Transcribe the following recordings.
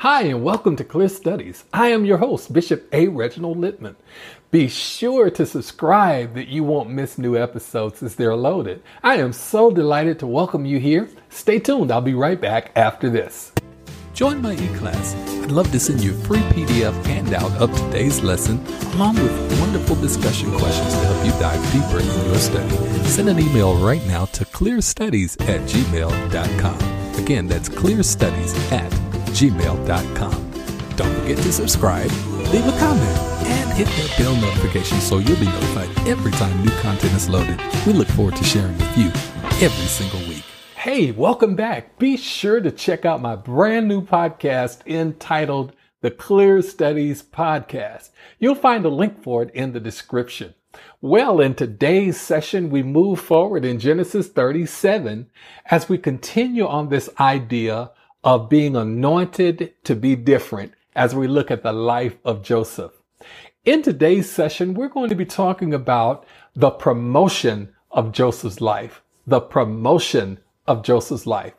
Hi, and welcome to Clear Studies. I am your host, Bishop A. Reginald Littman. Be sure to subscribe that you won't miss new episodes as they're loaded. I am so delighted to welcome you here. Stay tuned, I'll be right back after this. Join my e-class. I'd love to send you a free PDF handout of today's lesson, along with wonderful discussion questions to help you dive deeper in your study. Send an email right now to clearstudies at gmail.com. Again, that's clearstudies at gmail.com. Don't forget to subscribe, leave a comment, and hit that bell notification so you'll be notified every time new content is loaded. We look forward to sharing with you every single week. Hey, welcome back. Be sure to check out my brand new podcast entitled The Clear Studies Podcast. You'll find a link for it in the description. Well, in today's session, we move forward in Genesis 37 as we continue on this idea of being anointed to be different as we look at the life of Joseph. In today's session, we're going to be talking about the promotion of Joseph's life, the promotion of Joseph's life.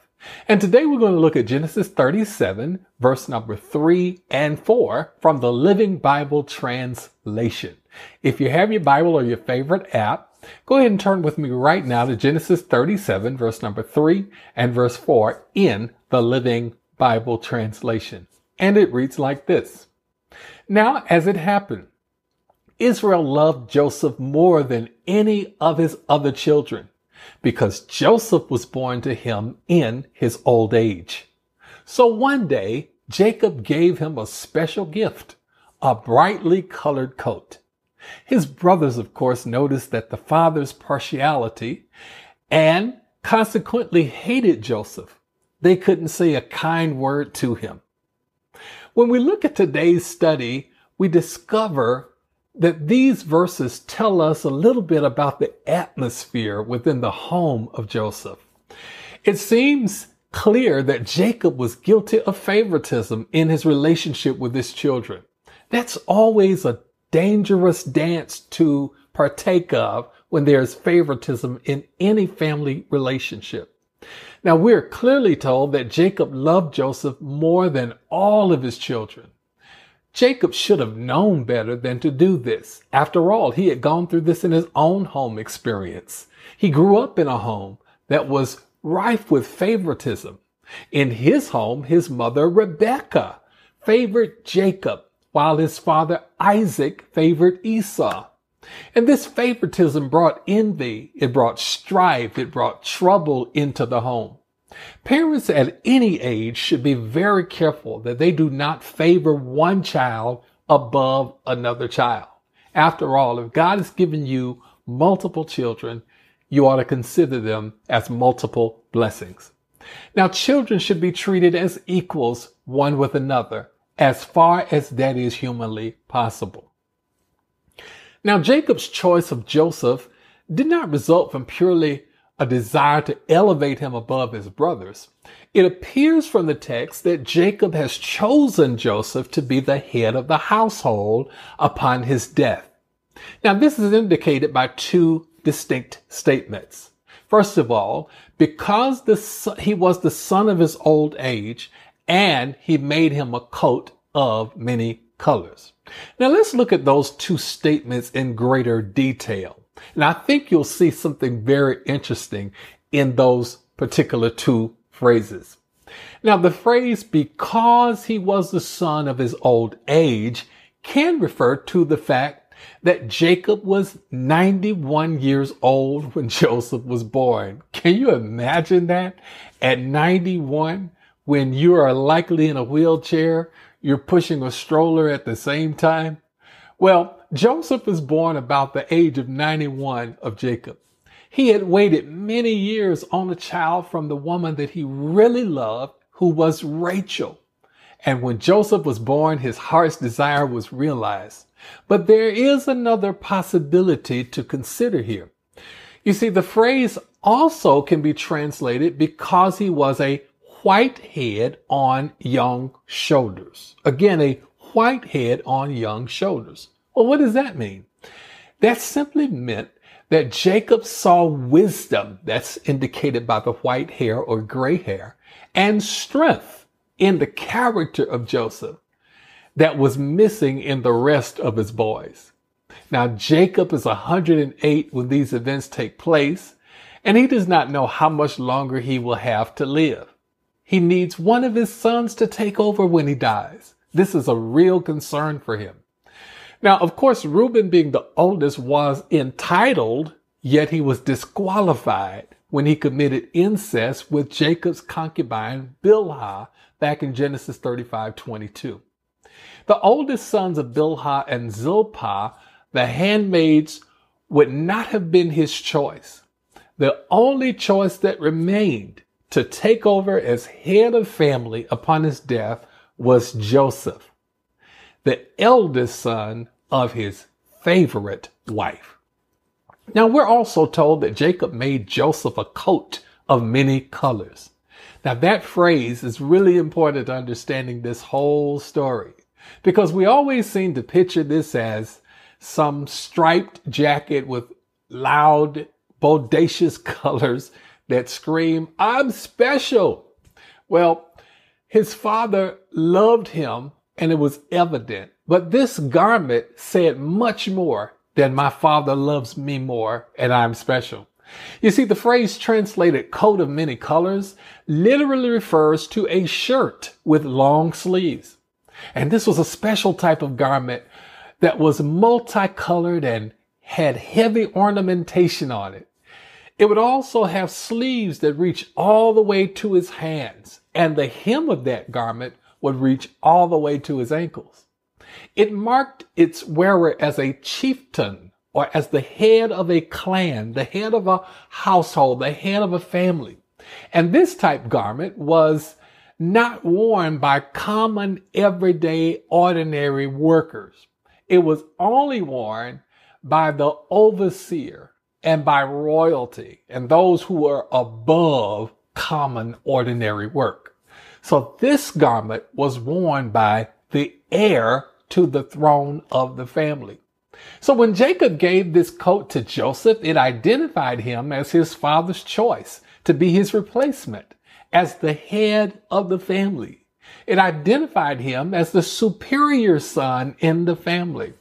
And today we're going to look at Genesis 37, verse number 3 and 4 from the Living Bible Translation. If you have your Bible or your favorite app, go ahead and turn with me right now to Genesis 37, verse number 3 and verse 4 in the Living Bible Translation. And it reads like this. Now, as it happened, Israel loved Joseph more than any of his other children because Joseph was born to him in his old age. So one day, Jacob gave him a special gift, a brightly colored coat. His brothers, of course, noticed that the father's partiality and consequently hated Joseph. They couldn't say a kind word to him. When we look at today's study, we discover that these verses tell us a little bit about the atmosphere within the home of Joseph. It seems clear that Jacob was guilty of favoritism in his relationship with his children. That's always a dangerous dance to partake of when there's favoritism in any family relationship. Now we're clearly told that Jacob loved Joseph more than all of his children. Jacob should have known better than to do this. After all, he had gone through this in his own home experience. He grew up in a home that was rife with favoritism. In his home, his mother, Rebecca, favored Jacob, while his father, Isaac, favored Esau. And this favoritism brought envy, it brought strife, it brought trouble into the home. Parents at any age should be very careful that they do not favor one child above another child. After all, if God has given you multiple children, you ought to consider them as multiple blessings. Now, children should be treated as equals one with another as far as that is humanly possible. Now, Jacob's choice of Joseph did not result from purely a desire to elevate him above his brothers. It appears from the text that Jacob has chosen Joseph to be the head of the household upon his death. Now, this is indicated by two distinct statements. First of all, because the, he was the son of his old age and he made him a coat of many colors. Now let's look at those two statements in greater detail. And I think you'll see something very interesting in those particular two phrases. Now, the phrase because he was the son of his old age can refer to the fact that Jacob was 91 years old when Joseph was born. Can you imagine that? At 91, when you are likely in a wheelchair, you're pushing a stroller at the same time? Well, Joseph was born about the age of 91 of Jacob. He had waited many years on a child from the woman that he really loved, who was Rachel. And when Joseph was born, his heart's desire was realized. But there is another possibility to consider here. You see, the phrase also can be translated because he was a white head on young shoulders. Again, a white head on young shoulders. Well, what does that mean? That simply meant that Jacob saw wisdom, that's indicated by the white hair or gray hair, and strength, in the character of Joseph that was missing in the rest of his boys. Now, Jacob is 108 when these events take place, and he does not know how much longer he will have to live. He needs one of his sons to take over when he dies. This is a real concern for him. Now, of course, Reuben being the oldest was entitled, yet he was disqualified when he committed incest with Jacob's concubine Bilhah back in Genesis 35, 22. The oldest sons of Bilhah and Zilpah, the handmaids, would not have been his choice. The only choice that remained to take over as head of family upon his death was Joseph, the eldest son of his favorite wife. Now we're also told that Jacob made Joseph a coat of many colors. Now that phrase is really important to understanding this whole story because we always seem to picture this as some striped jacket with loud, bodacious colors that scream, I'm special. Well, his father loved him and it was evident, but this garment said much more than my father loves me more and I'm special. You see, the phrase translated coat of many colors literally refers to a shirt with long sleeves. And this was a special type of garment that was multicolored and had heavy ornamentation on it. It would also have sleeves that reached all the way to his hands, and the hem of that garment would reach all the way to his ankles. It marked its wearer as a chieftain or as the head of a clan, the head of a household, the head of a family. And this type garment was not worn by common, everyday, ordinary workers. It was only worn by the overseer and by royalty and those who are above common, ordinary work. So this garment was worn by the heir to the throne of the family. So when Jacob gave this coat to Joseph, it identified him as his father's choice to be his replacement as the head of the family. It identified him as the superior son in the family.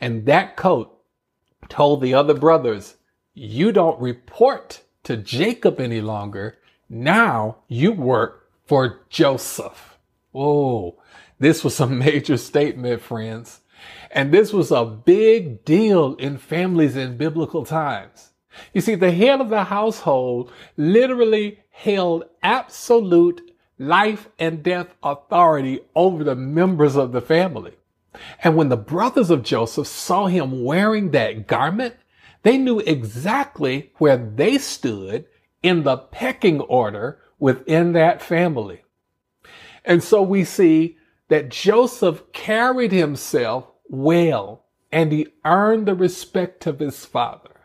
And that coat told the other brothers, you don't report to Jacob any longer. Now you work for Joseph. Whoa, this was a major statement, friends. And this was a big deal in families in biblical times. You see, the head of the household literally held absolute life and death authority over the members of the family. And when the brothers of Joseph saw him wearing that garment, they knew exactly where they stood in the pecking order within that family. And so we see that Joseph carried himself well and he earned the respect of his father.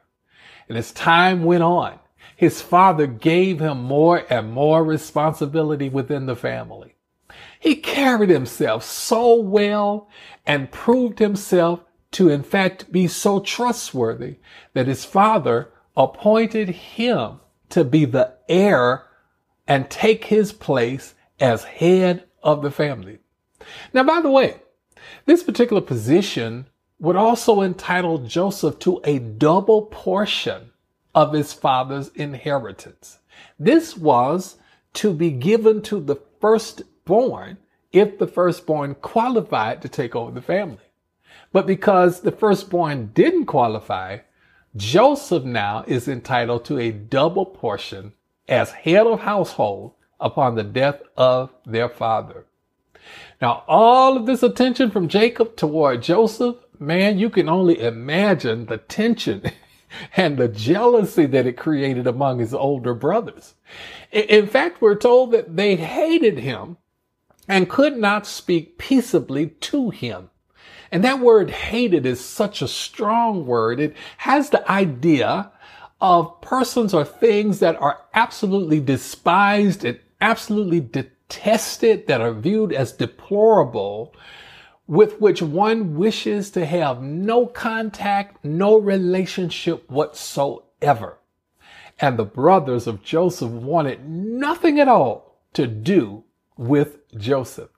And as time went on, his father gave him more and more responsibility within the family. He carried himself so well and proved himself to in fact be so trustworthy that his father appointed him to be the heir and take his place as head of the family. Now, by the way, this particular position would also entitle Joseph to a double portion of his father's inheritance. This was to be given to the firstborn if the firstborn qualified to take over the family. But because the firstborn didn't qualify, Joseph now is entitled to a double portion as head of household upon the death of their father. Now, all of this attention from Jacob toward Joseph, man, you can only imagine the tension and the jealousy that it created among his older brothers. In fact, we're told that they hated him and could not speak peaceably to him. And that word hated is such a strong word. It has the idea of persons or things that are absolutely despised and absolutely detested, that are viewed as deplorable, with which one wishes to have no contact, no relationship whatsoever. And the brothers of Joseph wanted nothing at all to do with Joseph.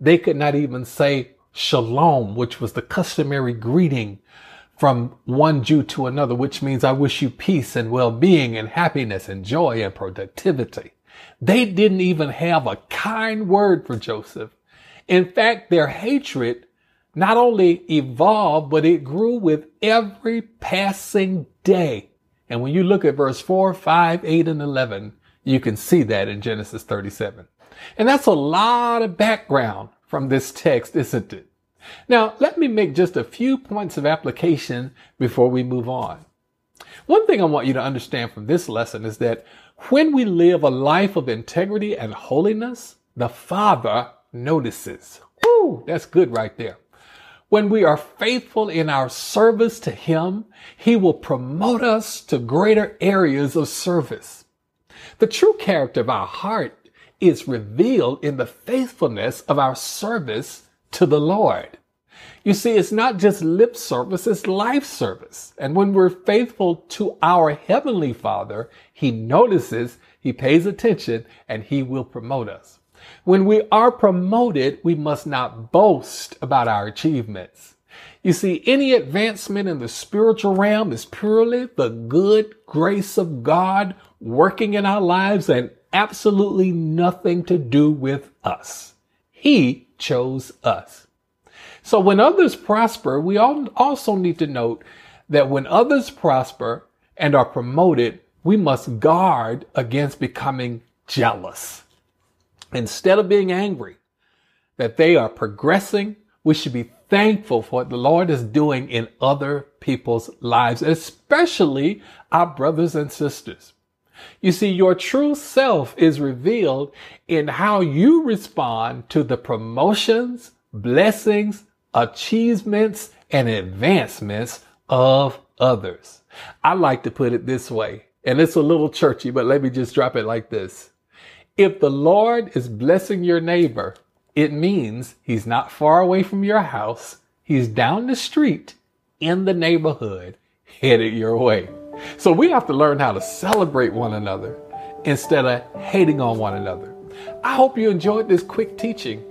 They could not even say shalom, which was the customary greeting from one Jew to another, which means I wish you peace and well-being and happiness and joy and productivity. They didn't even have a kind word for Joseph. In fact, their hatred not only evolved, but it grew with every passing day. And when you look at verse 4, 5, 8, and 11, you can see that in Genesis 37. And that's a lot of background from this text, isn't it? Now, let me make just a few points of application before we move on. One thing I want you to understand from this lesson is that when we live a life of integrity and holiness, the Father notices. Woo, that's good right there. When we are faithful in our service to Him, He will promote us to greater areas of service. The true character of our heart is revealed in the faithfulness of our service to the Lord. You see, it's not just lip service, it's life service. And when we're faithful to our Heavenly Father, He notices, He pays attention, and He will promote us. When we are promoted, we must not boast about our achievements. You see, any advancement in the spiritual realm is purely the good grace of God working in our lives and absolutely nothing to do with us. He chose us. So when others prosper, we also need to note that when others prosper and are promoted, we must guard against becoming jealous. Instead of being angry that they are progressing, we should be thankful for what the Lord is doing in other people's lives, especially our brothers and sisters. You see, your true self is revealed in how you respond to the promotions, blessings, achievements, and advancements of others. I like to put it this way, and it's a little churchy, but let me just drop it like this. If the Lord is blessing your neighbor, it means he's not far away from your house. He's down the street in the neighborhood headed your way. So we have to learn how to celebrate one another instead of hating on one another. I hope you enjoyed this quick teaching.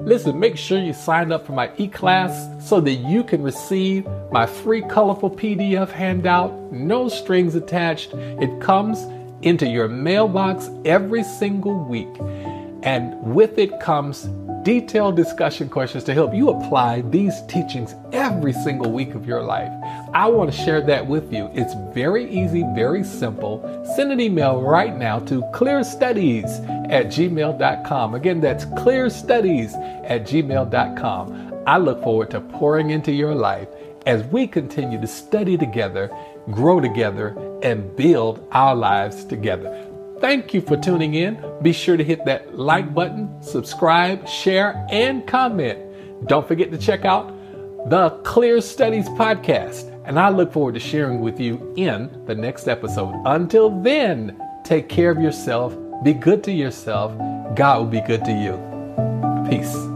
Listen, make sure you sign up for my e-class so that you can receive my free colorful PDF handout, no strings attached. It comes into your mailbox every single week. And with it comes detailed discussion questions to help you apply these teachings every single week of your life. I want to share that with you. It's very easy, very simple. Send an email right now to clearstudies at gmail.com. Again, that's clearstudies at gmail.com. I look forward to pouring into your life as we continue to study together, grow together, and build our lives together. Thank you for tuning in. Be sure to hit that like button, subscribe, share, and comment. Don't forget to check out the Clear Studies podcast. And I look forward to sharing with you in the next episode. Until then, take care of yourself, be good to yourself. God will be good to you. Peace.